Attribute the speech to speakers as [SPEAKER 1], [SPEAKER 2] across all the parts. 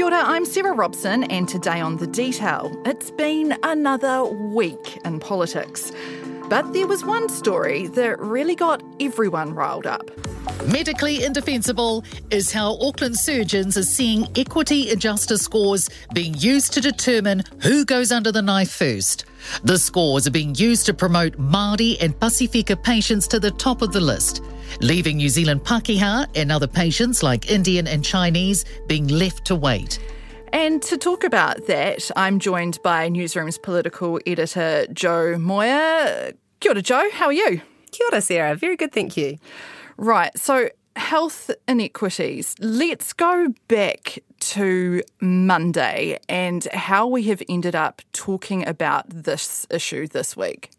[SPEAKER 1] Kia ora, I'm Sarah Robson, and today on The Detail, it's been another week in politics. But there was one story that really got everyone riled up.
[SPEAKER 2] Medically indefensible is how Auckland surgeons are seeing equity adjuster scores being used to determine who goes under the knife first. The scores are being used to promote Māori and Pasifika patients to the top of the list, leaving New Zealand Pakeha and other patients like Indian and Chinese being left to wait.
[SPEAKER 1] And to talk about that, I'm joined by Newsroom's political editor, Jo Moir. Kia ora, Jo. How are you?
[SPEAKER 3] Kia ora, Sarah. Very good, thank you.
[SPEAKER 1] Right. So, health inequities. Let's go back to Monday and how we have ended up talking about this issue this week.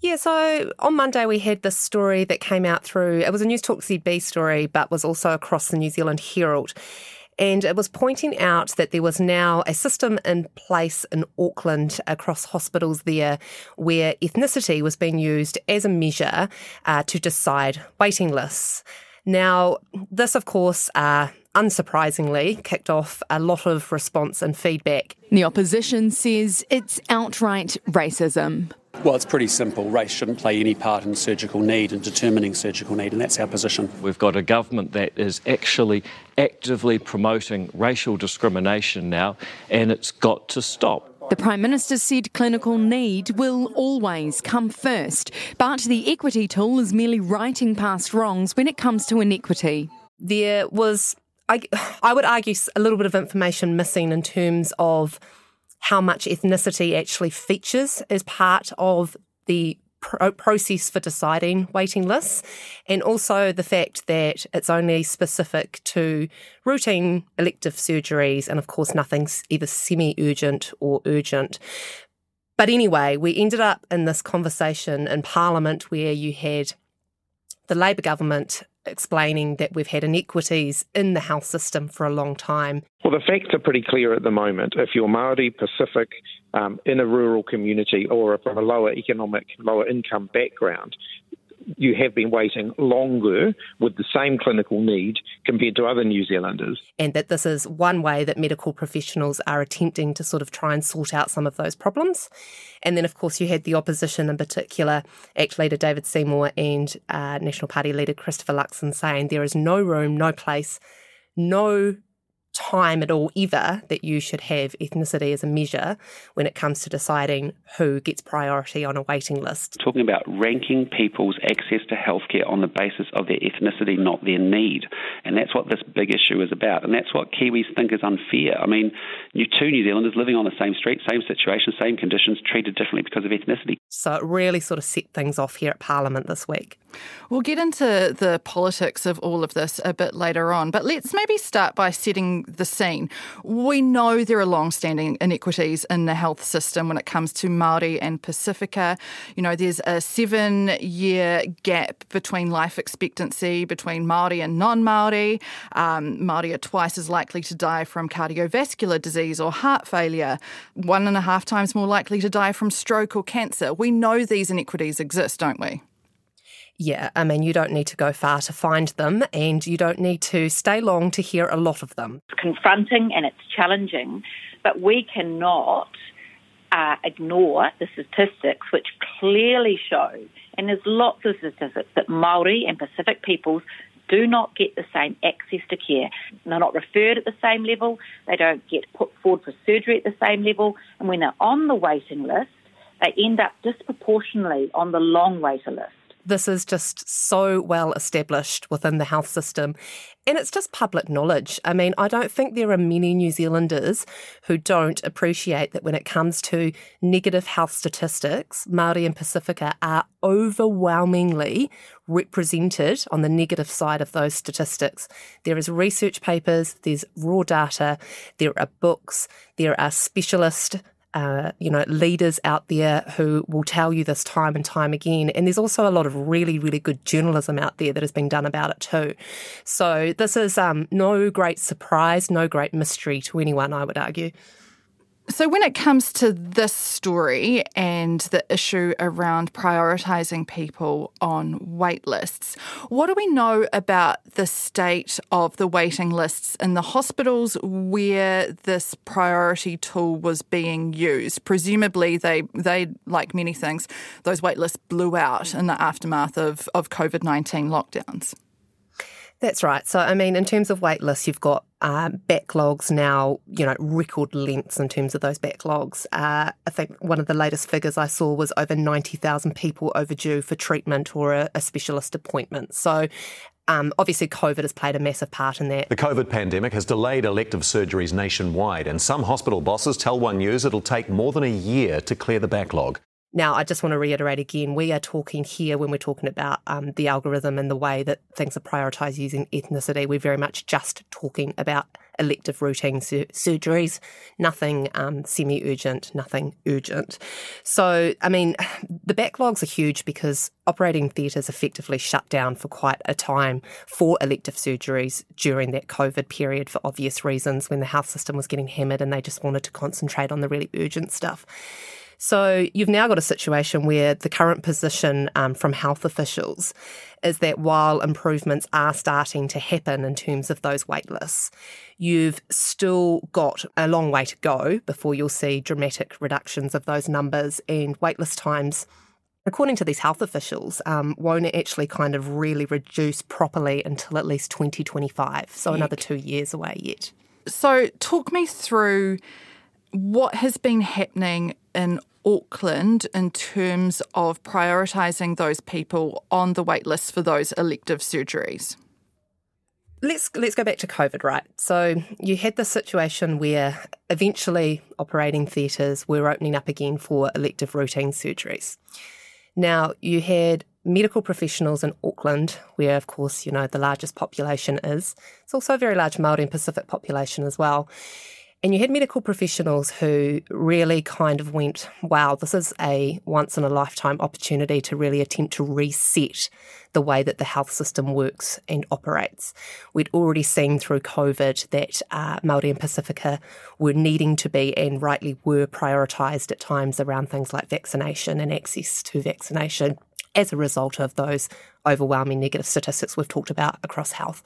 [SPEAKER 3] Yeah, so on Monday we had this story that came out through, it was a News Talk ZB story, but was also across the New Zealand Herald. And it was pointing out that there was now a system in place in Auckland across hospitals there where ethnicity was being used as a measure uh, to decide waiting lists. Now, this, of course, uh, unsurprisingly, kicked off a lot of response and feedback.
[SPEAKER 4] The opposition says it's outright racism.
[SPEAKER 5] Well, it's pretty simple. Race shouldn't play any part in surgical need and determining surgical need, and that's our position.
[SPEAKER 6] We've got a government that is actually actively promoting racial discrimination now, and it's got to stop.
[SPEAKER 4] The Prime Minister said clinical need will always come first, but the equity tool is merely righting past wrongs when it comes to inequity.
[SPEAKER 3] There was, I, I would argue, a little bit of information missing in terms of how much ethnicity actually features as part of the pro- process for deciding waiting lists, and also the fact that it's only specific to routine elective surgeries, and of course, nothing's either semi urgent or urgent. But anyway, we ended up in this conversation in Parliament where you had the Labour government explaining that we've had inequities in the health system for a long time.
[SPEAKER 7] Well, the facts are pretty clear at the moment. If you're Maori, Pacific, um, in a rural community, or from a lower economic, lower income background, you have been waiting longer with the same clinical need compared to other New Zealanders.
[SPEAKER 3] And that this is one way that medical professionals are attempting to sort of try and sort out some of those problems. And then, of course, you had the opposition, in particular, ACT leader David Seymour and uh, National Party leader Christopher Luxon, saying there is no room, no place, no time at all ever that you should have ethnicity as a measure when it comes to deciding who gets priority on a waiting list.
[SPEAKER 8] Talking about ranking people's access to healthcare on the basis of their ethnicity, not their need. And that's what this big issue is about. And that's what Kiwis think is unfair. I mean, you two New Zealanders living on the same street, same situation, same conditions, treated differently because of ethnicity.
[SPEAKER 3] So it really sort of set things off here at Parliament this week.
[SPEAKER 1] We'll get into the politics of all of this a bit later on, but let's maybe start by setting the scene. We know there are long-standing inequities in the health system when it comes to Māori and Pacifica. You know, there's a seven-year gap between life expectancy between Māori and non-Māori. Um, Māori are twice as likely to die from cardiovascular disease or heart failure, one and a half times more likely to die from stroke or cancer. We know these inequities exist, don't we?
[SPEAKER 3] Yeah, I mean, you don't need to go far to find them, and you don't need to stay long to hear a lot of them.
[SPEAKER 9] It's confronting and it's challenging, but we cannot uh, ignore the statistics which clearly show, and there's lots of statistics, that Maori and Pacific peoples do not get the same access to care. They're not referred at the same level, they don't get put forward for surgery at the same level, and when they're on the waiting list, they end up disproportionately on the long waiting list.
[SPEAKER 3] This is just so well established within the health system. And it's just public knowledge. I mean, I don't think there are many New Zealanders who don't appreciate that when it comes to negative health statistics, Māori and Pacifica are overwhelmingly represented on the negative side of those statistics. There is research papers, there's raw data, there are books, there are specialist uh, you know, leaders out there who will tell you this time and time again. And there's also a lot of really, really good journalism out there that has been done about it too. So this is um, no great surprise, no great mystery to anyone, I would argue.
[SPEAKER 1] So, when it comes to this story and the issue around prioritising people on wait lists, what do we know about the state of the waiting lists in the hospitals where this priority tool was being used? Presumably, they, they like many things, those wait lists blew out in the aftermath of, of COVID 19 lockdowns.
[SPEAKER 3] That's right. So, I mean, in terms of wait lists, you've got uh, backlogs now, you know, record lengths in terms of those backlogs. Uh, I think one of the latest figures I saw was over 90,000 people overdue for treatment or a, a specialist appointment. So, um, obviously, COVID has played a massive part in that.
[SPEAKER 10] The COVID pandemic has delayed elective surgeries nationwide, and some hospital bosses tell One News it'll take more than a year to clear the backlog.
[SPEAKER 3] Now, I just want to reiterate again we are talking here when we're talking about um, the algorithm and the way that things are prioritised using ethnicity. We're very much just talking about elective routine sur- surgeries, nothing um, semi urgent, nothing urgent. So, I mean, the backlogs are huge because operating theatres effectively shut down for quite a time for elective surgeries during that COVID period for obvious reasons when the health system was getting hammered and they just wanted to concentrate on the really urgent stuff. So you've now got a situation where the current position um, from health officials is that while improvements are starting to happen in terms of those wait lists, you've still got a long way to go before you'll see dramatic reductions of those numbers and waitlist times according to these health officials, um, won't actually kind of really reduce properly until at least 2025. So another two years away yet.
[SPEAKER 1] So, talk me through what has been happening in Auckland in terms of prioritising those people on the wait list for those elective surgeries?
[SPEAKER 3] Let's let's go back to COVID, right? So you had the situation where eventually operating theatres were opening up again for elective routine surgeries. Now you had medical professionals in Auckland, where of course you know the largest population is. It's also a very large Maori and Pacific population as well. And you had medical professionals who really kind of went, wow, this is a once in a lifetime opportunity to really attempt to reset the way that the health system works and operates. We'd already seen through COVID that uh, Māori and Pacifica were needing to be and rightly were prioritised at times around things like vaccination and access to vaccination as a result of those overwhelming negative statistics we've talked about across health.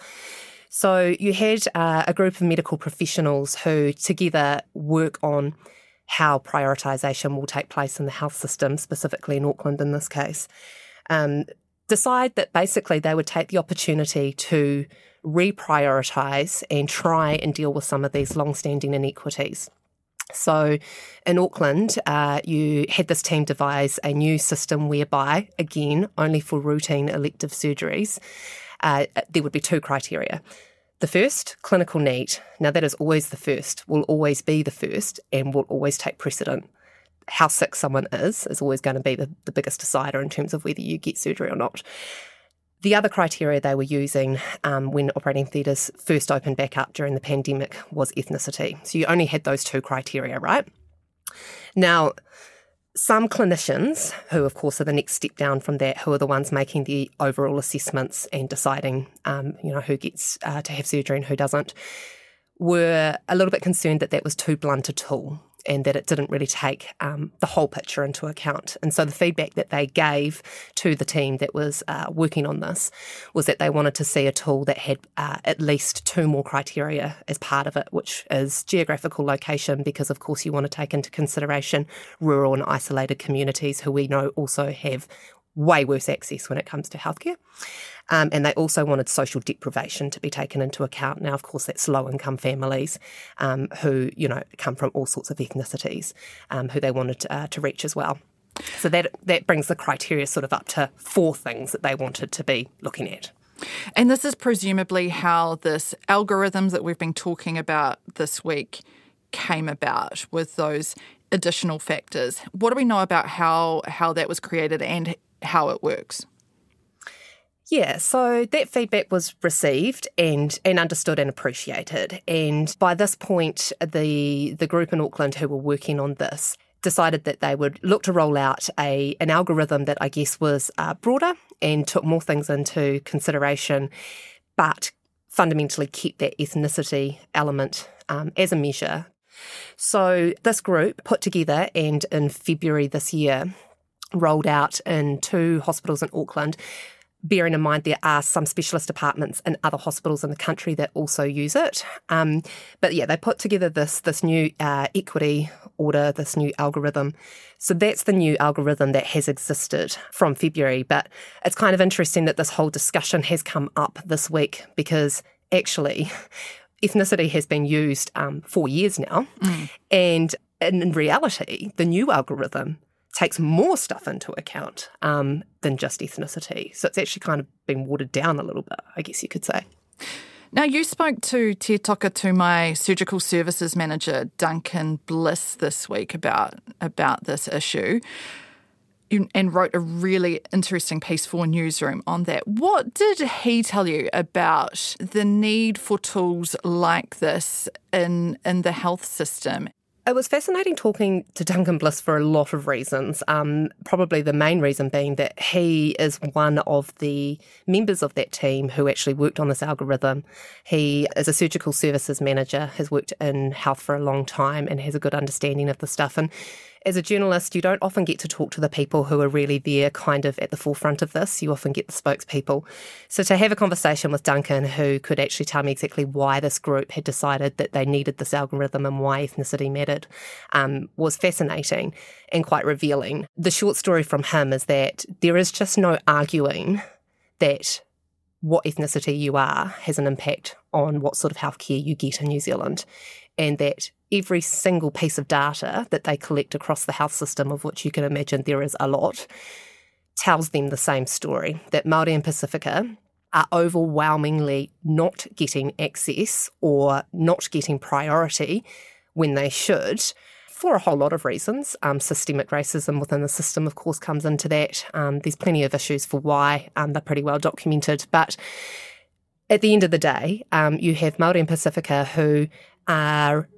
[SPEAKER 3] So you had uh, a group of medical professionals who together work on how prioritisation will take place in the health system, specifically in Auckland in this case. Um, decide that basically they would take the opportunity to reprioritise and try and deal with some of these long-standing inequities. So, in Auckland, uh, you had this team devise a new system whereby, again, only for routine elective surgeries, uh, there would be two criteria. The first, clinical need. Now, that is always the first, will always be the first, and will always take precedent. How sick someone is is always going to be the, the biggest decider in terms of whether you get surgery or not. The other criteria they were using um, when operating theatres first opened back up during the pandemic was ethnicity. So you only had those two criteria, right? Now, some clinicians, who of course are the next step down from that, who are the ones making the overall assessments and deciding, um, you know, who gets uh, to have surgery and who doesn't, were a little bit concerned that that was too blunt a tool and that it didn't really take um, the whole picture into account. And so the feedback that they gave to the team that was uh, working on this was that they wanted to see a tool that had uh, at least two more criteria as part of it, which is geographical location, because of course you want to take into consideration rural and isolated communities who we know also have way worse access when it comes to healthcare. Um, and they also wanted social deprivation to be taken into account. Now, of course, that's low income families um, who, you know, come from all sorts of ethnicities um, who they wanted uh, to reach as well. So that that brings the criteria sort of up to four things that they wanted to be looking at.
[SPEAKER 1] And this is presumably how this algorithms that we've been talking about this week came about with those additional factors. What do we know about how how that was created and how it works?
[SPEAKER 3] Yeah, so that feedback was received and, and understood and appreciated. And by this point, the the group in Auckland who were working on this decided that they would look to roll out a an algorithm that I guess was uh, broader and took more things into consideration, but fundamentally kept that ethnicity element um, as a measure So this group put together and in February this year rolled out in two hospitals in Auckland bearing in mind there are some specialist departments in other hospitals in the country that also use it. Um, but yeah, they put together this this new uh, equity order, this new algorithm. So that's the new algorithm that has existed from February. But it's kind of interesting that this whole discussion has come up this week because actually, ethnicity has been used um, for years now, mm. and in reality, the new algorithm takes more stuff into account um, than just ethnicity. So it's actually kind of been watered down a little bit, I guess you could say.
[SPEAKER 1] Now, you spoke to Te Toka Tumai surgical services manager, Duncan Bliss, this week about, about this issue and wrote a really interesting piece for Newsroom on that. What did he tell you about the need for tools like this in, in the health system?
[SPEAKER 3] It was fascinating talking to Duncan Bliss for a lot of reasons. Um, probably the main reason being that he is one of the members of that team who actually worked on this algorithm. He is a surgical services manager, has worked in health for a long time, and has a good understanding of the stuff. And as a journalist, you don't often get to talk to the people who are really there, kind of at the forefront of this. You often get the spokespeople. So to have a conversation with Duncan, who could actually tell me exactly why this group had decided that they needed this algorithm and why ethnicity mattered, um, was fascinating and quite revealing. The short story from him is that there is just no arguing that what ethnicity you are has an impact on what sort of healthcare you get in New Zealand, and that every single piece of data that they collect across the health system, of which you can imagine there is a lot, tells them the same story that Māori and Pacifica are overwhelmingly not getting access or not getting priority when they should for a whole lot of reasons. Um, systemic racism within the system, of course, comes into that. Um, there's plenty of issues for why um, they're pretty well documented. But at the end of the day, um, you have Māori and Pacifica who are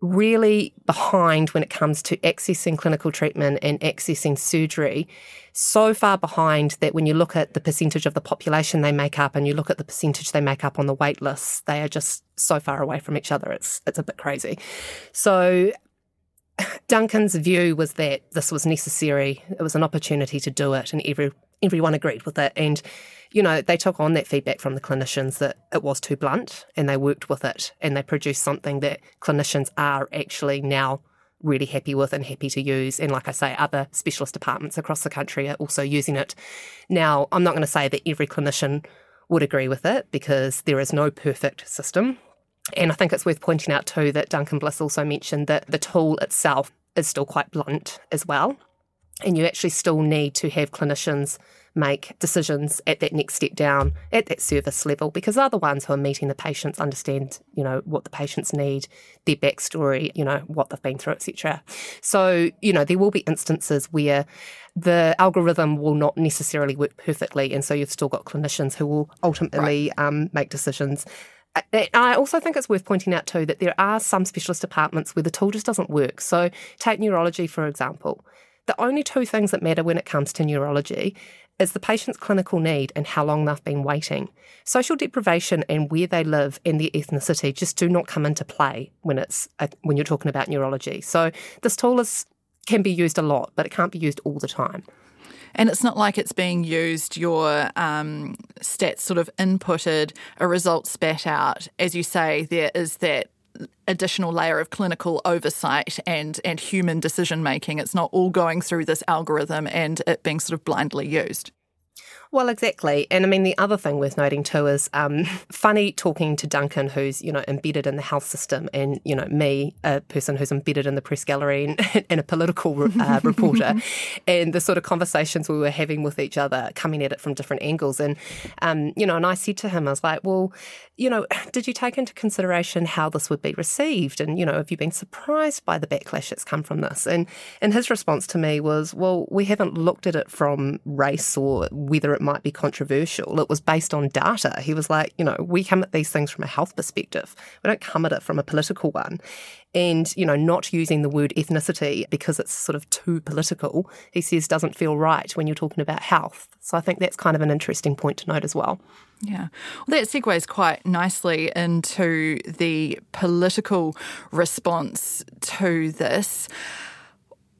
[SPEAKER 3] really behind when it comes to accessing clinical treatment and accessing surgery. So far behind that when you look at the percentage of the population they make up and you look at the percentage they make up on the wait lists, they are just so far away from each other. It's it's a bit crazy. So Duncan's view was that this was necessary. It was an opportunity to do it, and every everyone agreed with it. And you know, they took on that feedback from the clinicians that it was too blunt and they worked with it and they produced something that clinicians are actually now really happy with and happy to use. And like I say, other specialist departments across the country are also using it. Now, I'm not going to say that every clinician would agree with it because there is no perfect system. And I think it's worth pointing out too that Duncan Bliss also mentioned that the tool itself is still quite blunt as well. And you actually still need to have clinicians make decisions at that next step down at that service level because they're the ones who are meeting the patients, understand, you know, what the patients need, their backstory, you know, what they've been through, etc. So, you know, there will be instances where the algorithm will not necessarily work perfectly. And so you've still got clinicians who will ultimately right. um, make decisions. I also think it's worth pointing out too that there are some specialist departments where the tool just doesn't work. So, take neurology, for example. The only two things that matter when it comes to neurology is the patient's clinical need and how long they've been waiting. Social deprivation and where they live and their ethnicity just do not come into play when it's a, when you're talking about neurology. So this tool is can be used a lot, but it can't be used all the time.
[SPEAKER 1] And it's not like it's being used, your um, stats sort of inputted, a result spat out. As you say, there is that additional layer of clinical oversight and and human decision making. It's not all going through this algorithm and it being sort of blindly used.
[SPEAKER 3] Well, exactly. And I mean, the other thing worth noting too is um, funny talking to Duncan, who's, you know, embedded in the health system, and, you know, me, a person who's embedded in the press gallery and, and a political uh, reporter, and the sort of conversations we were having with each other, coming at it from different angles. And, um, you know, and I said to him, I was like, well, you know, did you take into consideration how this would be received? And, you know, have you been surprised by the backlash that's come from this? And, and his response to me was, well, we haven't looked at it from race or whether it might be controversial. It was based on data. He was like, you know, we come at these things from a health perspective. We don't come at it from a political one. And, you know, not using the word ethnicity because it's sort of too political, he says doesn't feel right when you're talking about health. So I think that's kind of an interesting point to note as well.
[SPEAKER 1] Yeah. Well, that segues quite nicely into the political response to this.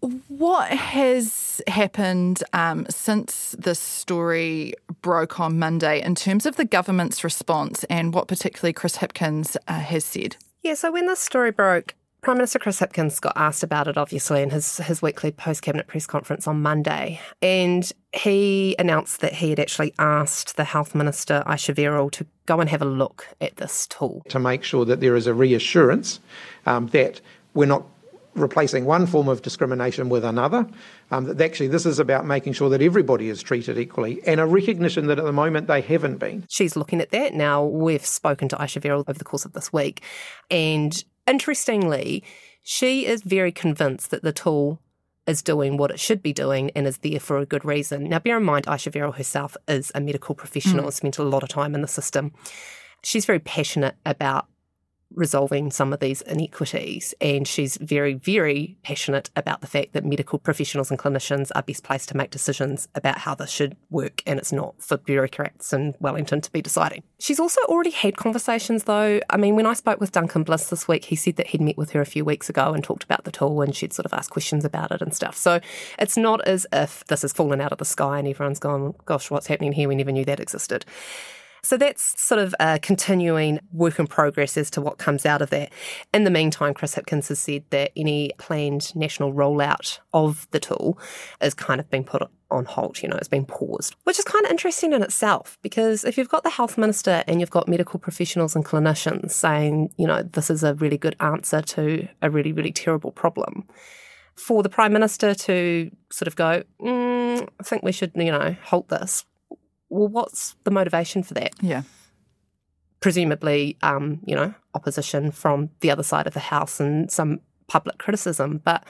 [SPEAKER 1] What has happened um, since this story broke on Monday in terms of the government's response and what particularly Chris Hipkins uh, has said?
[SPEAKER 3] Yeah, so when this story broke, Prime Minister Chris Hipkins got asked about it, obviously, in his, his weekly post cabinet press conference on Monday. And he announced that he had actually asked the Health Minister, Ayesha Verrall, to go and have a look at this tool.
[SPEAKER 11] To make sure that there is a reassurance um, that we're not replacing one form of discrimination with another. Um, that actually, this is about making sure that everybody is treated equally and a recognition that at the moment they haven't been.
[SPEAKER 3] She's looking at that. Now, we've spoken to Ayesha Verrall over the course of this week. And interestingly, she is very convinced that the tool is doing what it should be doing and is there for a good reason. Now, bear in mind, Ayesha Verrall herself is a medical professional, mm. spent a lot of time in the system. She's very passionate about resolving some of these inequities. And she's very, very passionate about the fact that medical professionals and clinicians are best placed to make decisions about how this should work, and it's not for bureaucrats in Wellington to be deciding. She's also already had conversations, though. I mean, when I spoke with Duncan Bliss this week, he said that he'd met with her a few weeks ago and talked about the tool, and she'd sort of asked questions about it and stuff. So it's not as if this has fallen out of the sky and everyone's gone, gosh, what's happening here? We never knew that existed. So that's sort of a continuing work in progress as to what comes out of that. In the meantime, Chris Hipkins has said that any planned national rollout of the tool is kind of being put on hold, you know, it's been paused, which is kind of interesting in itself because if you've got the health minister and you've got medical professionals and clinicians saying, you know, this is a really good answer to a really, really terrible problem, for the prime minister to sort of go, mm, I think we should, you know, halt this well, what's the motivation for that?
[SPEAKER 1] Yeah.
[SPEAKER 3] Presumably, um, you know, opposition from the other side of the house and some public criticism. But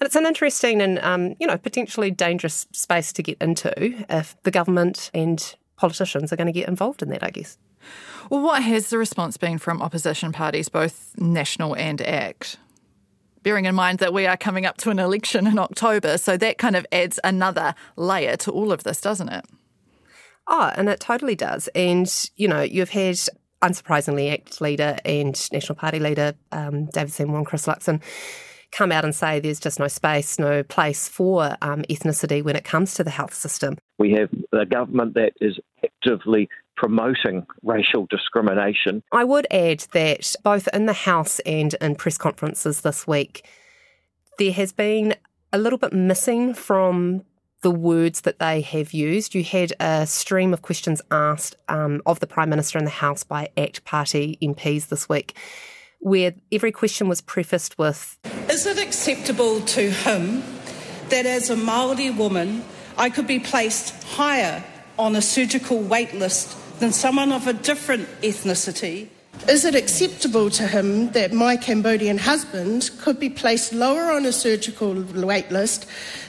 [SPEAKER 3] it's an interesting and, um, you know, potentially dangerous space to get into if the government and politicians are going to get involved in that, I guess.
[SPEAKER 1] Well, what has the response been from opposition parties, both National and ACT? Bearing in mind that we are coming up to an election in October, so that kind of adds another layer to all of this, doesn't it?
[SPEAKER 3] Oh, and it totally does. And, you know, you've had, unsurprisingly, ACT leader and National Party leader um, David Seymour and Chris Luxon come out and say there's just no space, no place for um, ethnicity when it comes to the health system.
[SPEAKER 12] We have a government that is actively promoting racial discrimination.
[SPEAKER 3] I would add that both in the House and in press conferences this week, there has been a little bit missing from the words that they have used. You had a stream of questions asked um, of the Prime Minister in the House by ACT Party MPs this week, where every question was prefaced with
[SPEAKER 13] Is it acceptable to him that as a Māori woman, I could be placed higher on a surgical wait list than someone of a different ethnicity? Is it acceptable to him that my Cambodian husband could be placed lower on a surgical wait list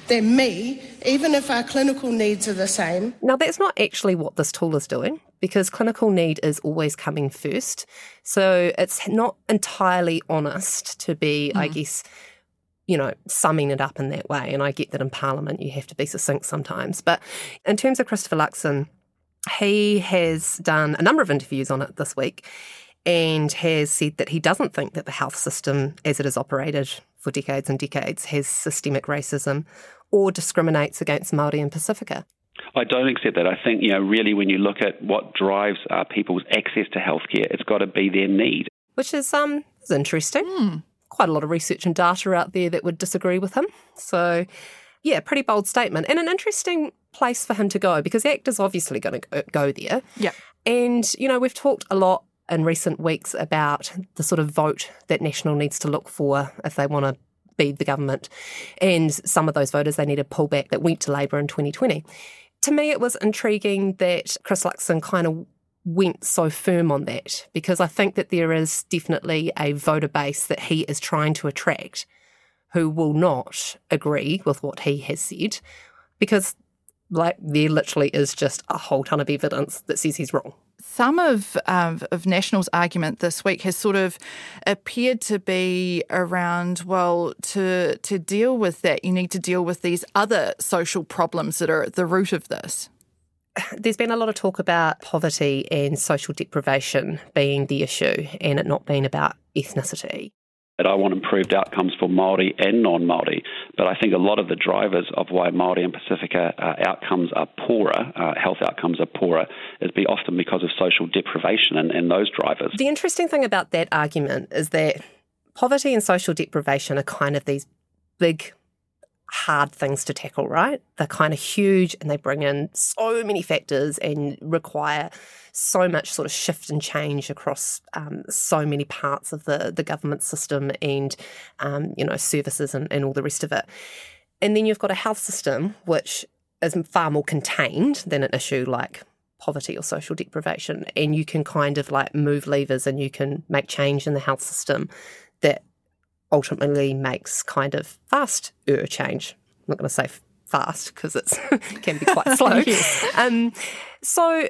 [SPEAKER 13] than me, even if our clinical needs are the same?
[SPEAKER 3] Now, that's not actually what this tool is doing because clinical need is always coming first. So it's not entirely honest to be, mm. I guess, you know, summing it up in that way. And I get that in Parliament you have to be succinct sometimes. But in terms of Christopher Luxon, he has done a number of interviews on it this week and has said that he doesn't think that the health system, as it is operated for decades and decades, has systemic racism or discriminates against Māori and Pacifica.
[SPEAKER 8] I don't accept that. I think, you know, really when you look at what drives uh, people's access to healthcare, it's got to be their need.
[SPEAKER 3] Which is, um, is interesting. Mm. Quite a lot of research and data out there that would disagree with him. So, yeah, pretty bold statement and an interesting place for him to go because ACT is obviously going to go there.
[SPEAKER 1] Yeah.
[SPEAKER 3] And, you know, we've talked a lot in recent weeks about the sort of vote that National needs to look for if they want to be the government. And some of those voters they need to pull back that went to Labour in 2020. To me, it was intriguing that Chris Luxon kind of went so firm on that because I think that there is definitely a voter base that he is trying to attract who will not agree with what he has said because Like, there literally is just a whole ton of evidence that says he's wrong.
[SPEAKER 1] Some of um, of National's argument this week has sort of appeared to be around well to to deal with that you need to deal with these other social problems that are at the root of this.
[SPEAKER 3] There's been a lot of talk about poverty and social deprivation being the issue and it not being about ethnicity.
[SPEAKER 8] I want improved outcomes for Māori and non-Māori, but I think a lot of the drivers of why Māori and Pacifica uh, outcomes are poorer, uh, health outcomes are poorer, is be often because of social deprivation and, and those drivers.
[SPEAKER 3] The interesting thing about that argument is that poverty and social deprivation are kind of these big hard things to tackle, right? They're kind of huge and they bring in so many factors and require so much sort of shift and change across um, so many parts of the, the government system and, um, you know, services and, and all the rest of it. And then you've got a health system which is far more contained than an issue like poverty or social deprivation. And you can kind of like move levers and you can make change in the health system ultimately makes kind of fast change. I'm not going to say fast because it can be quite slow. yes. um, so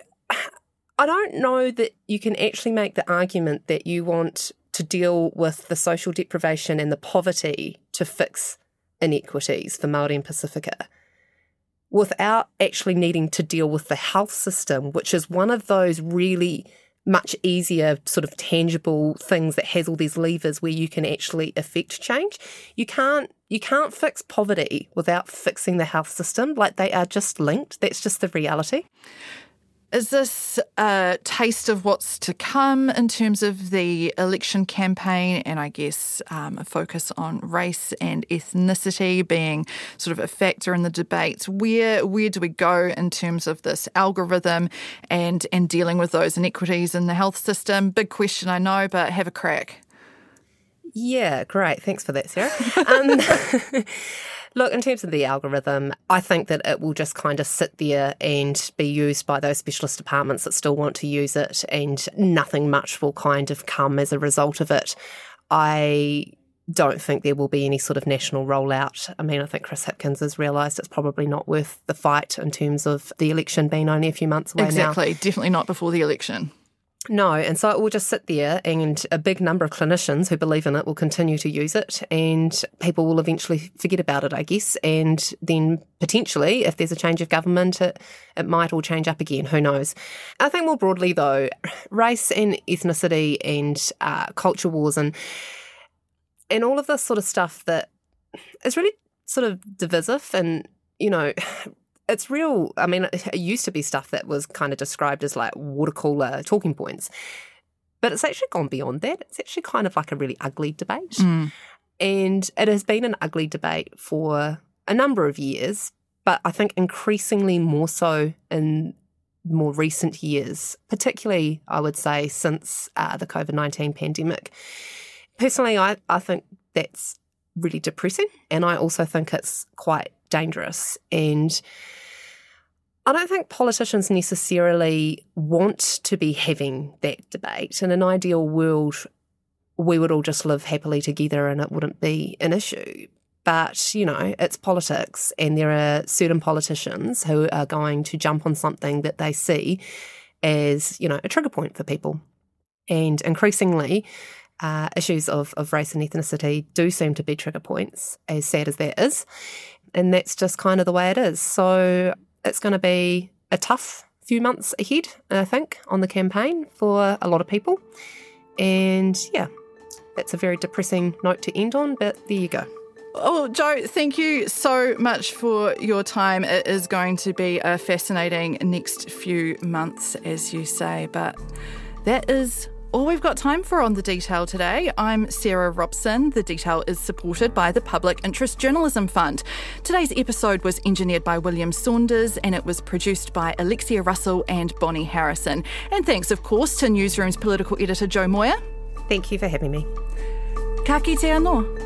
[SPEAKER 3] I don't know that you can actually make the argument that you want to deal with the social deprivation and the poverty to fix inequities for Māori and Pacifica without actually needing to deal with the health system, which is one of those really much easier sort of tangible things that has all these levers where you can actually affect change. You can't you can't fix poverty without fixing the health system. Like they are just linked. That's just the reality.
[SPEAKER 1] Is this a taste of what's to come in terms of the election campaign and I guess um, a focus on race and ethnicity being sort of a factor in the debates? Where where do we go in terms of this algorithm and and dealing with those inequities in the health system? Big question, I know, but have a crack.
[SPEAKER 3] Yeah, great. Thanks for that, Sarah. Um, Look, in terms of the algorithm, I think that it will just kind of sit there and be used by those specialist departments that still want to use it, and nothing much will kind of come as a result of it. I don't think there will be any sort of national rollout. I mean, I think Chris Hipkins has realised it's probably not worth the fight in terms of the election being only a few months away
[SPEAKER 1] exactly.
[SPEAKER 3] now.
[SPEAKER 1] Exactly, definitely not before the election.
[SPEAKER 3] No, and so it will just sit there, and a big number of clinicians who believe in it will continue to use it, and people will eventually forget about it, I guess. And then potentially, if there's a change of government, it, it might all change up again. Who knows? I think more broadly, though, race and ethnicity and uh, culture wars and and all of this sort of stuff that is really sort of divisive and you know it's real. I mean, it used to be stuff that was kind of described as like water cooler talking points, but it's actually gone beyond that. It's actually kind of like a really ugly debate. Mm. And it has been an ugly debate for a number of years, but I think increasingly more so in more recent years, particularly, I would say, since uh, the COVID 19 pandemic. Personally, I, I think that's really depressing. And I also think it's quite dangerous. And I don't think politicians necessarily want to be having that debate. In an ideal world, we would all just live happily together and it wouldn't be an issue. But, you know, it's politics, and there are certain politicians who are going to jump on something that they see as, you know, a trigger point for people. And increasingly, uh, issues of, of race and ethnicity do seem to be trigger points, as sad as that is. And that's just kind of the way it is. So it's going to be a tough few months ahead, I think, on the campaign for a lot of people. And yeah, that's a very depressing note to end on, but there you go.
[SPEAKER 1] Oh, Jo, thank you so much for your time. It is going to be a fascinating next few months, as you say, but that is all we've got time for on The Detail today. I'm Sarah Robson. The Detail is supported by the Public Interest Journalism Fund. Today's episode was engineered by William Saunders and it was produced by Alexia Russell and Bonnie Harrison. And thanks, of course, to Newsroom's political editor Jo Moir.
[SPEAKER 3] Thank you for having me.
[SPEAKER 1] Ka kite anō.